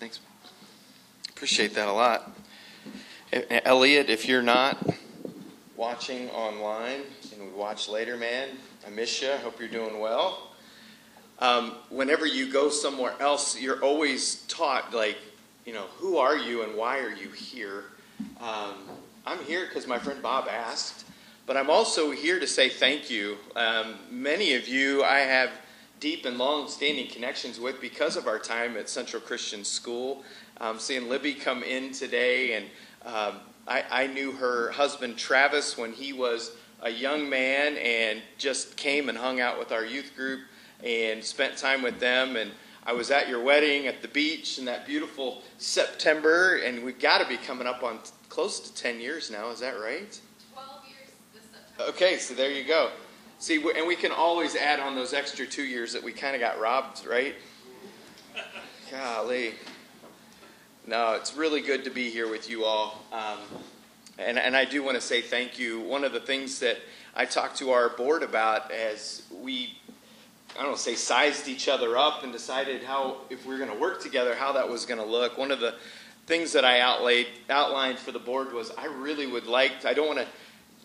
Thanks. Appreciate that a lot. Elliot, if you're not watching online and we watch later, man, I miss you. I hope you're doing well. Um, whenever you go somewhere else, you're always taught, like, you know, who are you and why are you here? Um, I'm here because my friend Bob asked, but I'm also here to say thank you. Um, many of you I have deep and long standing connections with because of our time at Central Christian School. Um, seeing Libby come in today, and um, I, I knew her husband Travis when he was a young man and just came and hung out with our youth group and spent time with them. And I was at your wedding at the beach in that beautiful September, and we've got to be coming up on close to 10 years now. Is that right? 12 years this September. Okay, so there you go. See, and we can always add on those extra two years that we kind of got robbed, right? Golly. No, it's really good to be here with you all. Um, and, and I do want to say thank you. One of the things that I talked to our board about as we I don't know, say sized each other up and decided how, if we are going to work together, how that was going to look. One of the things that I outlaid, outlined for the board was I really would like, I don't want to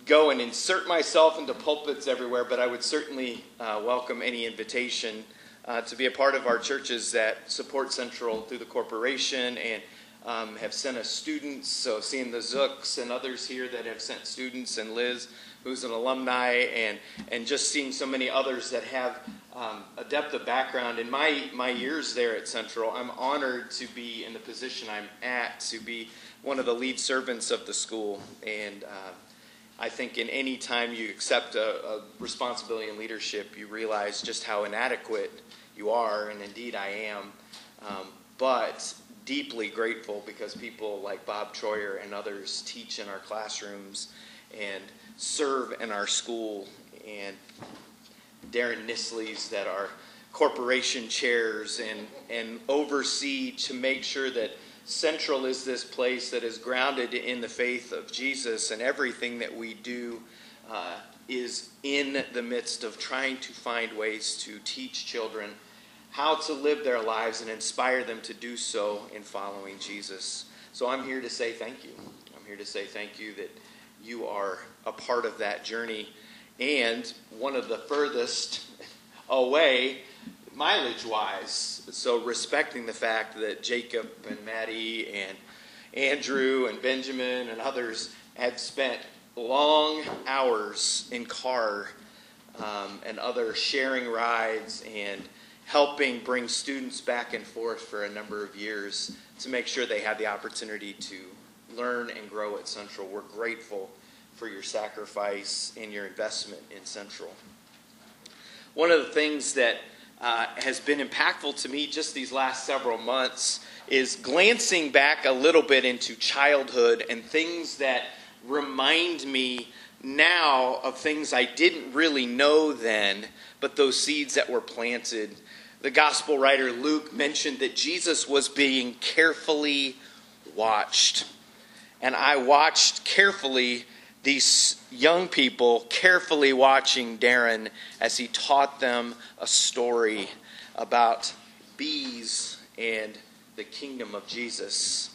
go and insert myself into pulpits everywhere, but I would certainly uh, welcome any invitation uh, to be a part of our churches that support Central through the corporation and um, have sent us students. So seeing the Zooks and others here that have sent students, and Liz, who's an alumni, and and just seeing so many others that have um, a depth of background. In my my years there at Central, I'm honored to be in the position I'm at, to be one of the lead servants of the school, and. Uh, I think in any time you accept a, a responsibility in leadership, you realize just how inadequate you are, and indeed I am. Um, but deeply grateful because people like Bob Troyer and others teach in our classrooms and serve in our school, and Darren Nisleys that are corporation chairs and, and oversee to make sure that Central is this place that is grounded in the faith of Jesus, and everything that we do uh, is in the midst of trying to find ways to teach children how to live their lives and inspire them to do so in following Jesus. So I'm here to say thank you. I'm here to say thank you that you are a part of that journey and one of the furthest away mileage wise. So respecting the fact that Jacob and Maddie and Andrew and Benjamin and others had spent long hours in car um, and other sharing rides and helping bring students back and forth for a number of years to make sure they had the opportunity to learn and grow at Central. We're grateful for your sacrifice and your investment in Central. One of the things that uh, has been impactful to me just these last several months is glancing back a little bit into childhood and things that remind me now of things I didn't really know then, but those seeds that were planted the gospel writer Luke mentioned that Jesus was being carefully watched. And I watched carefully these young people carefully watching Darren as he taught them a story about bees and the kingdom of Jesus.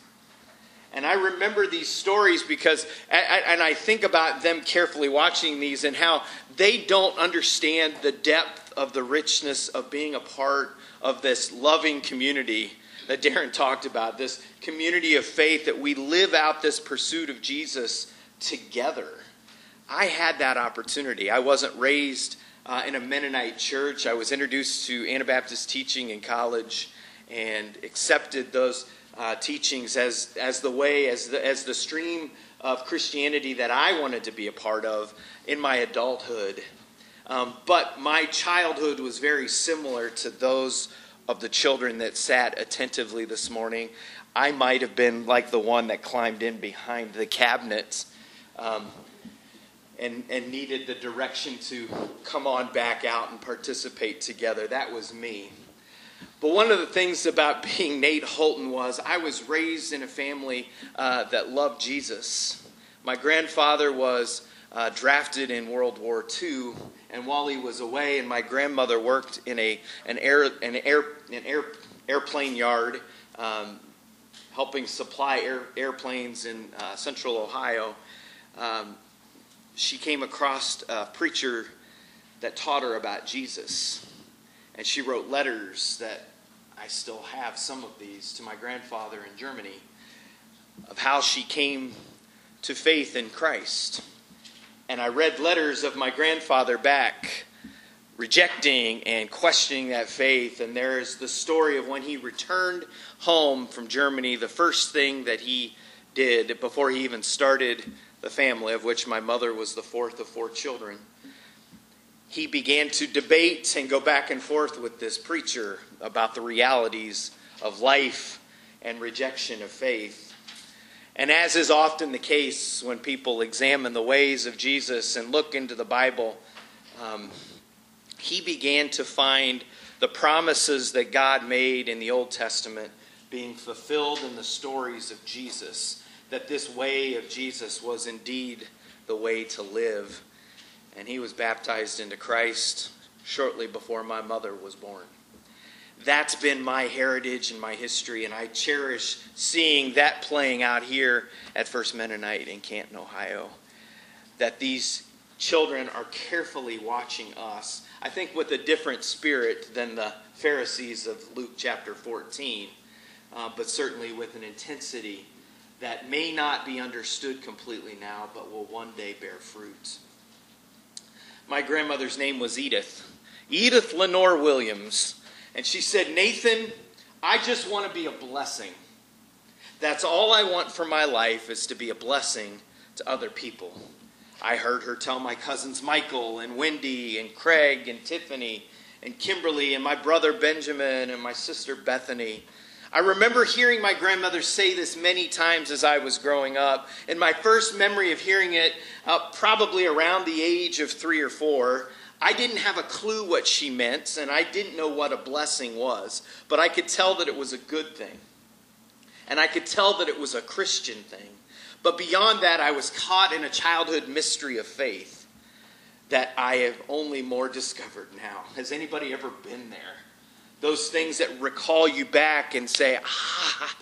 And I remember these stories because, and I think about them carefully watching these and how they don't understand the depth of the richness of being a part of this loving community that Darren talked about, this community of faith that we live out this pursuit of Jesus together. I had that opportunity. I wasn't raised uh, in a Mennonite church. I was introduced to Anabaptist teaching in college and accepted those uh, teachings as, as the way, as the, as the stream of Christianity that I wanted to be a part of in my adulthood. Um, but my childhood was very similar to those of the children that sat attentively this morning. I might have been like the one that climbed in behind the cabinets um, and, and needed the direction to come on back out and participate together. That was me. But one of the things about being Nate Holton was I was raised in a family uh, that loved Jesus. My grandfather was uh, drafted in World War II and while he was away, and my grandmother worked in a an air an air an air airplane yard um, helping supply air, airplanes in uh, central Ohio, um, she came across a preacher that taught her about Jesus. And she wrote letters that I still have some of these to my grandfather in Germany of how she came to faith in Christ. And I read letters of my grandfather back rejecting and questioning that faith. And there's the story of when he returned home from Germany, the first thing that he did before he even started the family, of which my mother was the fourth of four children, he began to debate and go back and forth with this preacher about the realities of life and rejection of faith. And as is often the case when people examine the ways of Jesus and look into the Bible, um, he began to find the promises that God made in the Old Testament being fulfilled in the stories of Jesus, that this way of Jesus was indeed the way to live. And he was baptized into Christ shortly before my mother was born. That's been my heritage and my history, and I cherish seeing that playing out here at First Mennonite in Canton, Ohio. That these children are carefully watching us I think with a different spirit than the Pharisees of Luke chapter 14, uh, but certainly with an intensity that may not be understood completely now, but will one day bear fruit. My grandmother's name was Edith, Edith Lenore Williams, and she said, Nathan, I just want to be a blessing. That's all I want for my life is to be a blessing to other people. I heard her tell my cousins Michael and Wendy and Craig and Tiffany and Kimberly and my brother Benjamin and my sister Bethany. I remember hearing my grandmother say this many times as I was growing up. And my first memory of hearing it, uh, probably around the age of three or four, I didn't have a clue what she meant, and I didn't know what a blessing was, but I could tell that it was a good thing. And I could tell that it was a Christian thing. But beyond that, I was caught in a childhood mystery of faith that I have only more discovered now. Has anybody ever been there? Those things that recall you back and say, ah,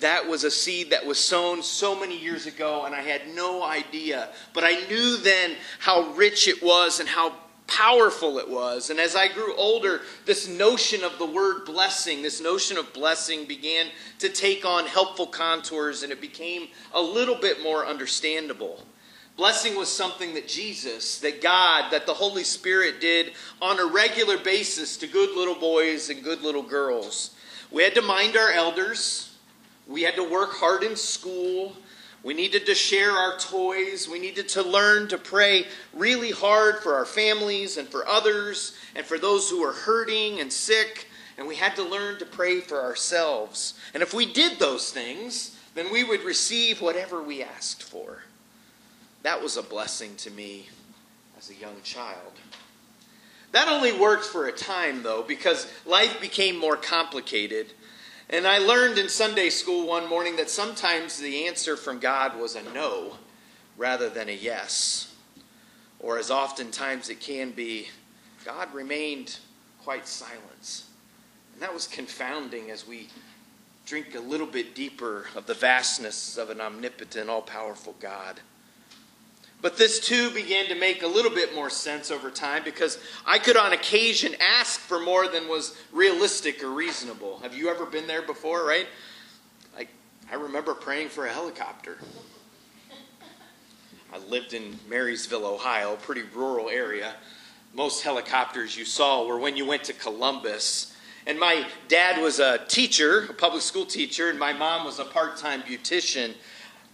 that was a seed that was sown so many years ago, and I had no idea. But I knew then how rich it was and how powerful it was. And as I grew older, this notion of the word blessing, this notion of blessing began to take on helpful contours and it became a little bit more understandable. Blessing was something that Jesus, that God, that the Holy Spirit did on a regular basis to good little boys and good little girls. We had to mind our elders. We had to work hard in school. We needed to share our toys. We needed to learn to pray really hard for our families and for others and for those who are hurting and sick. And we had to learn to pray for ourselves. And if we did those things, then we would receive whatever we asked for. That was a blessing to me as a young child. That only worked for a time, though, because life became more complicated and I learned in Sunday school one morning that sometimes the answer from God was a no rather than a yes. Or as oftentimes it can be, God remained quite silent. And that was confounding as we drink a little bit deeper of the vastness of an omnipotent, all powerful God. But this too began to make a little bit more sense over time because I could on occasion ask for more than was realistic or reasonable. Have you ever been there before, right? Like, I remember praying for a helicopter. I lived in Marysville, Ohio, pretty rural area. Most helicopters you saw were when you went to Columbus. And my dad was a teacher, a public school teacher, and my mom was a part time beautician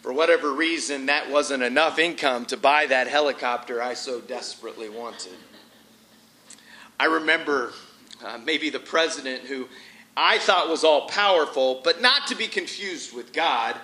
for whatever reason, that wasn't enough income to buy that helicopter I so desperately wanted. I remember uh, maybe the president who I thought was all powerful, but not to be confused with God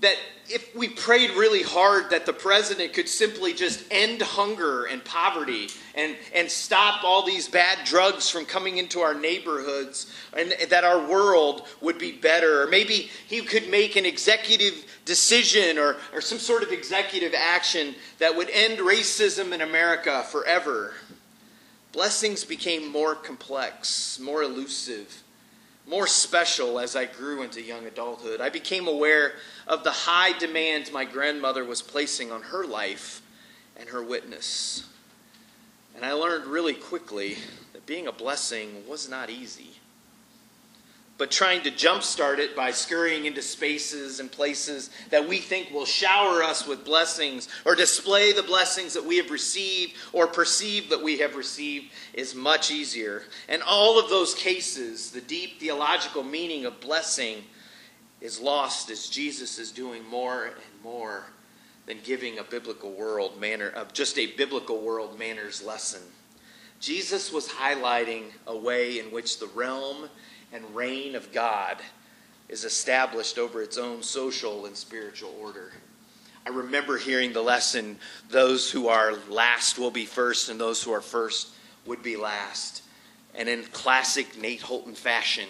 that if we prayed really hard that the president could simply just end hunger and poverty and, and stop all these bad drugs from coming into our neighborhoods and that our world would be better. Or maybe he could make an executive decision or, or some sort of executive action that would end racism in america forever. Blessings became more complex more elusive more special as I grew into young adulthood. I became aware of the high demands my grandmother was placing on her life and her witness. And I learned really quickly that being a blessing was not easy but trying to jumpstart it by scurrying into spaces and places that we think will shower us with blessings or display the blessings that we have received or perceive that we have received is much easier. And all of those cases, the deep theological meaning of blessing is lost as Jesus is doing more and more than giving a biblical world manner of just a biblical world manners lesson. Jesus was highlighting a way in which the realm and reign of God is established over its own social and spiritual order. I remember hearing the lesson those who are last will be first, and those who are first would be last. And in classic Nate Holton fashion,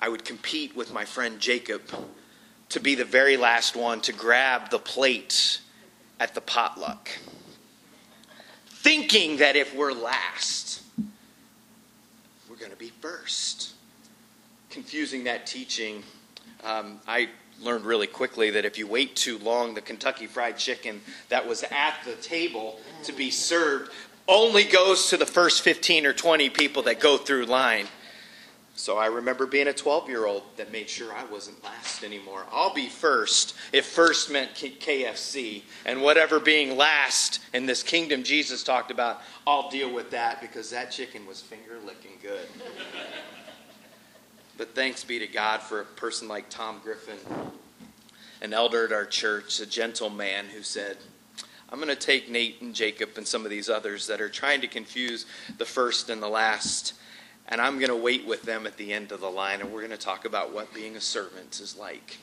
I would compete with my friend Jacob to be the very last one to grab the plate at the potluck. Thinking that if we're last, going to be first. Confusing that teaching, um, I learned really quickly that if you wait too long, the Kentucky Fried Chicken that was at the table to be served only goes to the first 15 or 20 people that go through line. So I remember being a 12 year old that made sure I wasn't last anymore. I'll be first if first meant KFC. And whatever being last in this kingdom Jesus talked about, I'll deal with that because that chicken was finger licking good. but thanks be to God for a person like Tom Griffin, an elder at our church, a gentle man who said, I'm going to take Nate and Jacob and some of these others that are trying to confuse the first and the last and I'm going to wait with them at the end of the line, and we're going to talk about what being a servant is like,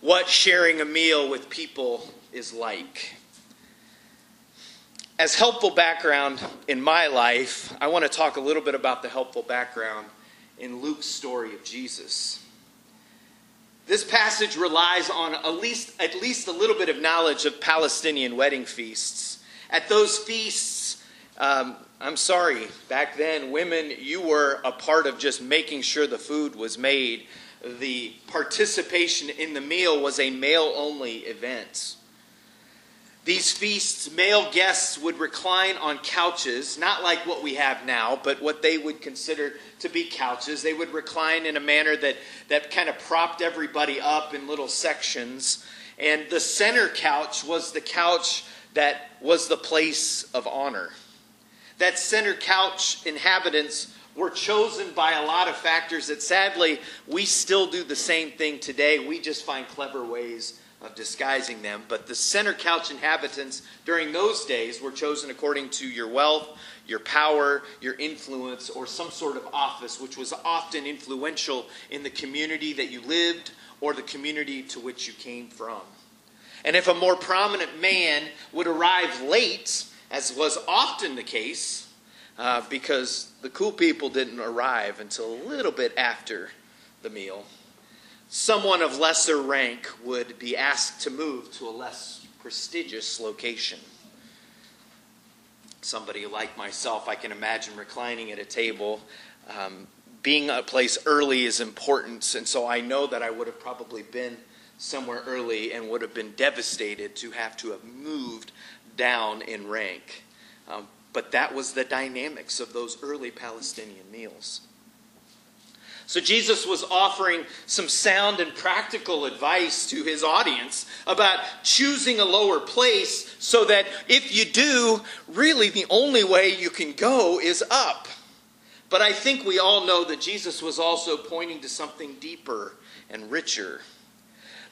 what sharing a meal with people is like. As helpful background in my life, I want to talk a little bit about the helpful background in Luke's story of Jesus. This passage relies on at least, at least a little bit of knowledge of Palestinian wedding feasts. At those feasts, um, I'm sorry, back then, women, you were a part of just making sure the food was made. The participation in the meal was a male only event. These feasts, male guests would recline on couches, not like what we have now, but what they would consider to be couches. They would recline in a manner that, that kind of propped everybody up in little sections. And the center couch was the couch that was the place of honor that center couch inhabitants were chosen by a lot of factors that sadly we still do the same thing today. We just find clever ways of disguising them. But the center couch inhabitants during those days were chosen according to your wealth, your power, your influence, or some sort of office, which was often influential in the community that you lived or the community to which you came from. And if a more prominent man would arrive late, as was often the case, uh, because the cool people didn't arrive until a little bit after the meal. Someone of lesser rank would be asked to move to a less prestigious location. Somebody like myself, I can imagine reclining at a table. Um, being a place early is important, and so I know that I would have probably been somewhere early and would have been devastated to have to have moved down in rank. Um, but that was the dynamics of those early Palestinian meals. So Jesus was offering some sound and practical advice to his audience about choosing a lower place so that if you do, really the only way you can go is up. But I think we all know that Jesus was also pointing to something deeper and richer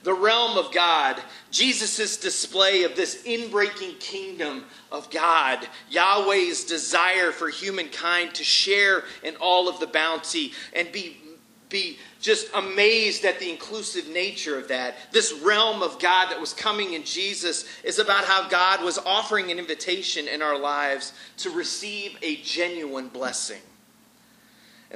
the realm of God, Jesus' display of this inbreaking kingdom of God, Yahweh's desire for humankind to share in all of the bounty and be, be just amazed at the inclusive nature of that. This realm of God that was coming in Jesus is about how God was offering an invitation in our lives to receive a genuine blessing.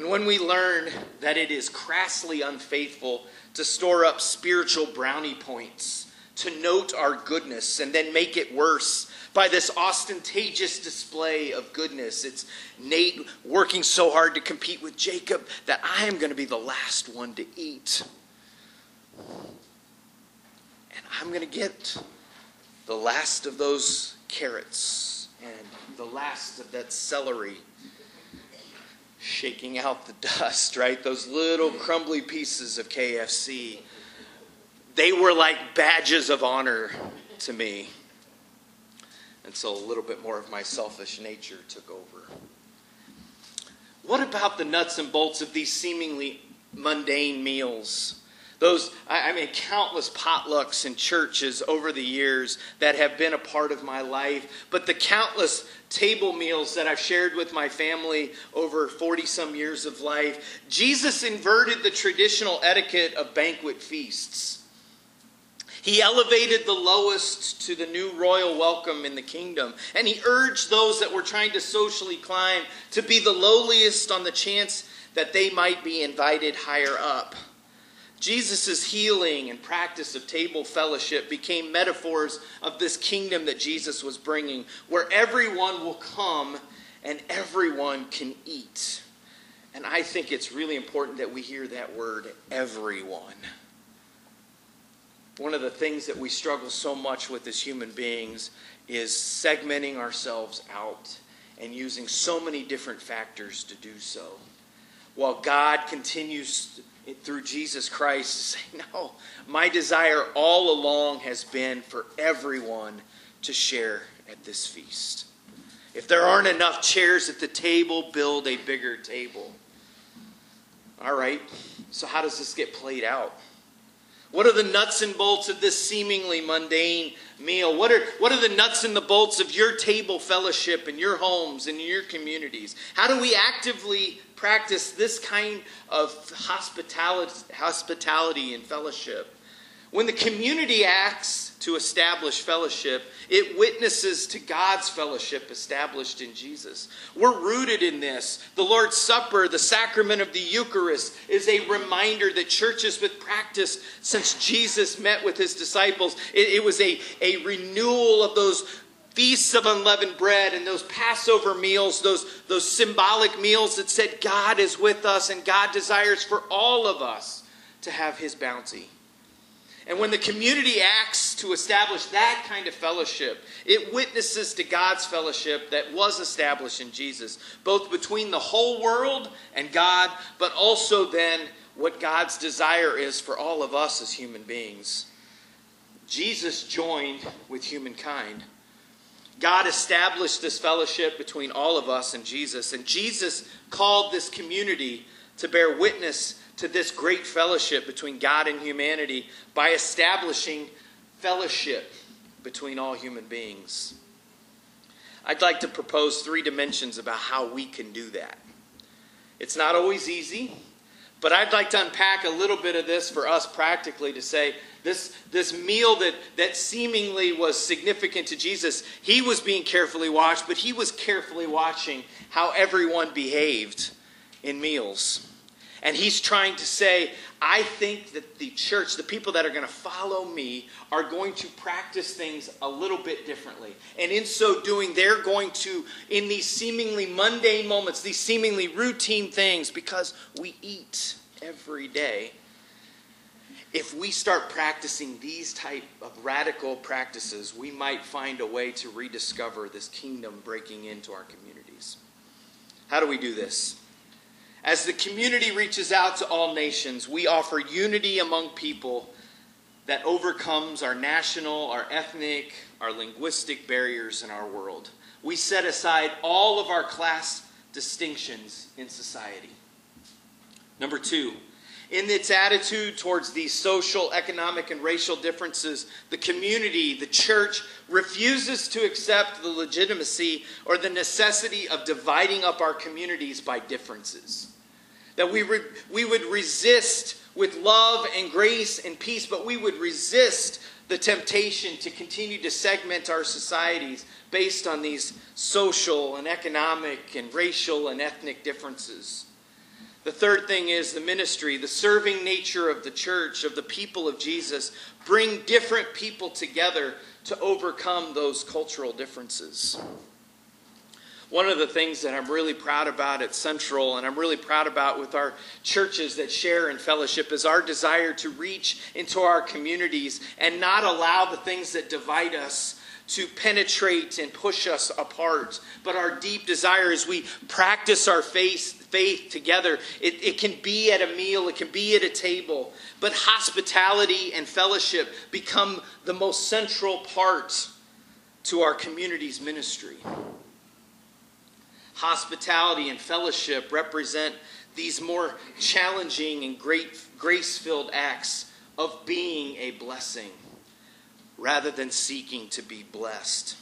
And when we learn that it is crassly unfaithful to store up spiritual brownie points to note our goodness and then make it worse by this ostentatious display of goodness. It's Nate working so hard to compete with Jacob that I am going to be the last one to eat. And I'm going to get the last of those carrots and the last of that celery shaking out the dust, right? Those little crumbly pieces of KFC. They were like badges of honor to me. And so a little bit more of my selfish nature took over. What about the nuts and bolts of these seemingly mundane meals? Those, I, mean, countless potlucks and churches over the years that have been a part of my life, but the countless table meals that I've shared with my family over 40 some years of life, Jesus inverted the traditional etiquette of banquet feasts. He elevated the lowest to the new royal welcome in the kingdom. And he urged those that were trying to socially climb to be the lowliest on the chance that they might be invited higher up. Jesus' healing and practice of table fellowship became metaphors of this kingdom that Jesus was bringing, where everyone will come and everyone can eat. And I think it's really important that we hear that word, everyone. One of the things that we struggle so much with as human beings is segmenting ourselves out and using so many different factors to do so. While God continues through Jesus Christ to say, No, my desire all along has been for everyone to share at this feast. If there aren't enough chairs at the table, build a bigger table. All right, so how does this get played out? What are the nuts and bolts of this seemingly mundane meal? What are, what are the nuts and the bolts of your table fellowship in your homes and in your communities? How do we actively practice this kind of hospitality, hospitality and fellowship? When the community acts to establish fellowship, it witnesses to God's fellowship established in Jesus. We're rooted in this. The Lord's Supper, the sacrament of the Eucharist, is a reminder that churches with practice since Jesus met with his disciples. It, it was a, a renewal of those feasts of unleavened bread and those Passover meals, those, those symbolic meals that said God is with us and God desires for all of us to have his bounty. And when the community acts to establish that kind of fellowship, it witnesses to God's fellowship that was established in Jesus, both between the whole world and God, but also then what God's desire is for all of us as human beings. Jesus joined with humankind. God established this fellowship between all of us and Jesus, and Jesus called this community to bear witness to this great fellowship between God and humanity by establishing fellowship between all human beings. I'd like to propose three dimensions about how we can do that. It's not always easy, but I'd like to unpack a little bit of this for us practically to say this, this meal that, that seemingly was significant to Jesus, he was being carefully watched, but he was carefully watching how everyone behaved in meals. And he's trying to say, I think that the church, the people that are going to follow me, are going to practice things a little bit differently. And in so doing, they're going to, in these seemingly mundane moments, these seemingly routine things, because we eat every day, if we start practicing these type of radical practices, we might find a way to rediscover this kingdom breaking into our communities. How do we do this? As the community reaches out to all nations, we offer unity among people that overcomes our national, our ethnic, our linguistic barriers in our world. We set aside all of our class distinctions in society. Number two, in its attitude towards these social, economic, and racial differences, the community, the church, refuses to accept the legitimacy or the necessity of dividing up our communities by differences. That we, re- we would resist with love and grace and peace, but we would resist the temptation to continue to segment our societies based on these social and economic and racial and ethnic differences. The third thing is the ministry, the serving nature of the church, of the people of Jesus, bring different people together to overcome those cultural differences. One of the things that I'm really proud about at Central and I'm really proud about with our churches that share in fellowship is our desire to reach into our communities and not allow the things that divide us to penetrate and push us apart. But our deep desire is we practice our faith, faith together. It, it can be at a meal, it can be at a table. But hospitality and fellowship become the most central part to our community's ministry hospitality and fellowship represent these more challenging and great grace filled acts of being a blessing rather than seeking to be blessed.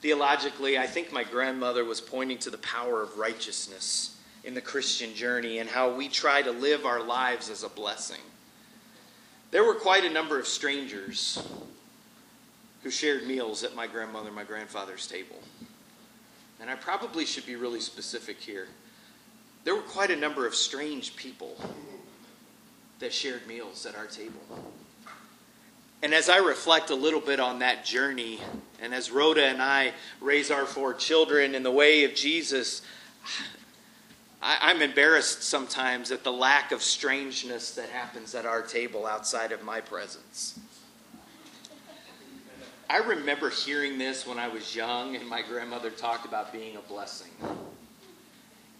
Theologically, I think my grandmother was pointing to the power of righteousness in the Christian journey and how we try to live our lives as a blessing. There were quite a number of strangers who shared meals at my grandmother and my grandfather's table and I probably should be really specific here. There were quite a number of strange people that shared meals at our table. And as I reflect a little bit on that journey, and as Rhoda and I raise our four children in the way of Jesus, I, am embarrassed sometimes at the lack of strangeness that happens at our table outside of my presence. I remember hearing this when I was young, and my grandmother talked about being a blessing.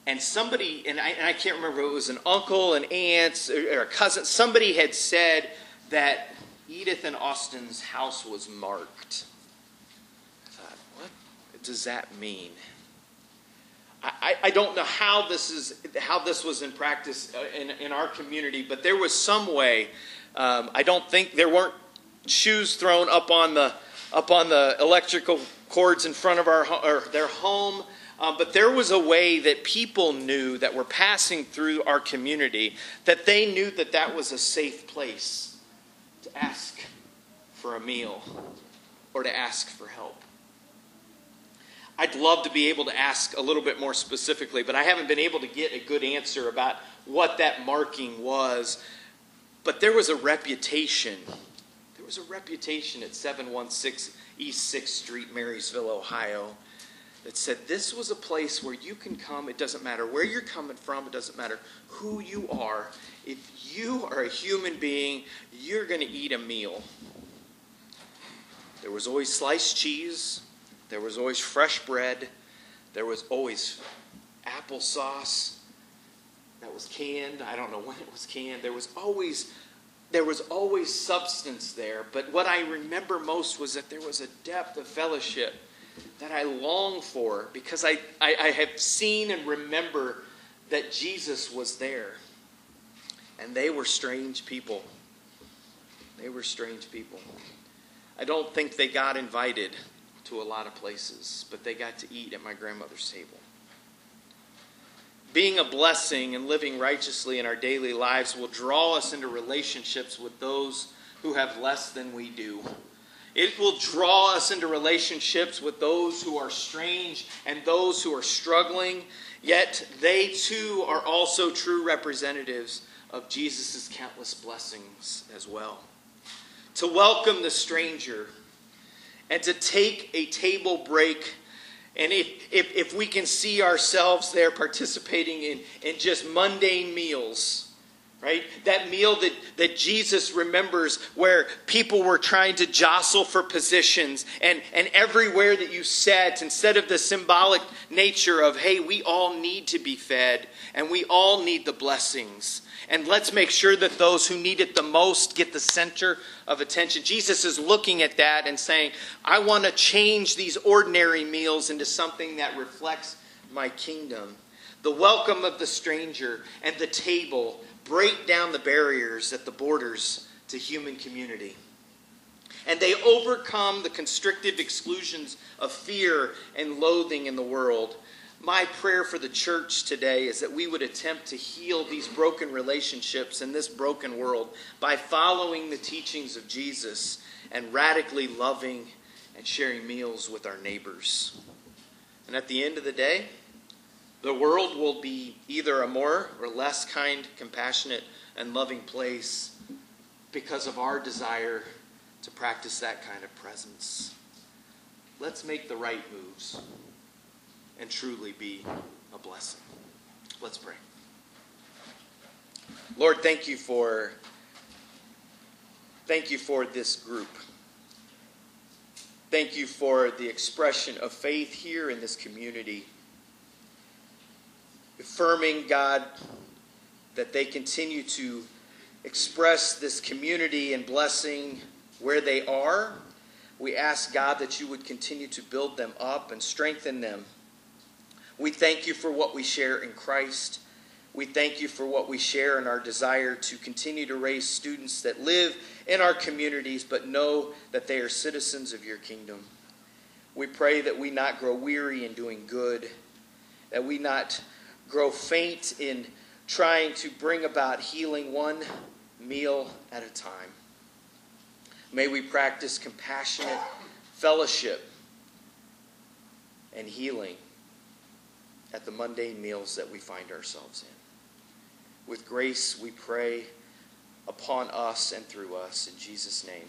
And somebody, and I, and I can't remember, it was an uncle, an aunt, or a cousin, somebody had said that Edith and Austin's house was marked. I thought, what does that mean? I, I don't know how this is how this was in practice uh, in, in our community, but there was some way. Um, I don't think there weren't shoes thrown up on the up on the electrical cords in front of our or their home. Um, but there was a way that people knew that were passing through our community that they knew that that was a safe place to ask for a meal or to ask for help. I'd love to be able to ask a little bit more specifically, but I haven't been able to get a good answer about what that marking was. But there was a reputation there was a reputation at 716 East 6th Street, Marysville, Ohio, that said this was a place where you can come. It doesn't matter where you're coming from, it doesn't matter who you are. If you are a human being, you're going to eat a meal. There was always sliced cheese, there was always fresh bread, there was always applesauce that was canned. I don't know when it was canned. There was always there was always substance there, but what I remember most was that there was a depth of fellowship that I long for because I, I, I have seen and remember that Jesus was there. And they were strange people. They were strange people. I don't think they got invited to a lot of places, but they got to eat at my grandmother's table being a blessing and living righteously in our daily lives will draw us into relationships with those who have less than we do. It will draw us into relationships with those who are strange and those who are struggling, yet they too are also true representatives of Jesus' countless blessings as well. To welcome the stranger and to take a table break and if, if, if we can see ourselves there participating in, in just mundane meals, right? That meal that, that Jesus remembers where people were trying to jostle for positions, and, and everywhere that you sat, instead of the symbolic nature of, hey, we all need to be fed and we all need the blessings. And let's make sure that those who need it the most get the center of attention. Jesus is looking at that and saying, I want to change these ordinary meals into something that reflects my kingdom. The welcome of the stranger and the table break down the barriers at the borders to human community. And they overcome the constrictive exclusions of fear and loathing in the world my prayer for the church today is that we would attempt to heal these broken relationships in this broken world by following the teachings of Jesus and radically loving and sharing meals with our neighbors. And at the end of the day, the world will be either a more or less kind, compassionate, and loving place because of our desire to practice that kind of presence. Let's make the right moves and truly be a blessing. Let's pray. Lord, thank you for thank you for this group. Thank you for the expression of faith here in this community. Affirming, God, that they continue to express this community and blessing where they are. We ask, God, that you would continue to build them up and strengthen them. We thank you for what we share in Christ. We thank you for what we share in our desire to continue to raise students that live in our communities but know that they are citizens of your kingdom. We pray that we not grow weary in doing good, that we not grow faint in trying to bring about healing one meal at a time. May we practice compassionate fellowship and healing at the mundane meals that we find ourselves in. With grace, we pray upon us and through us. In Jesus' name,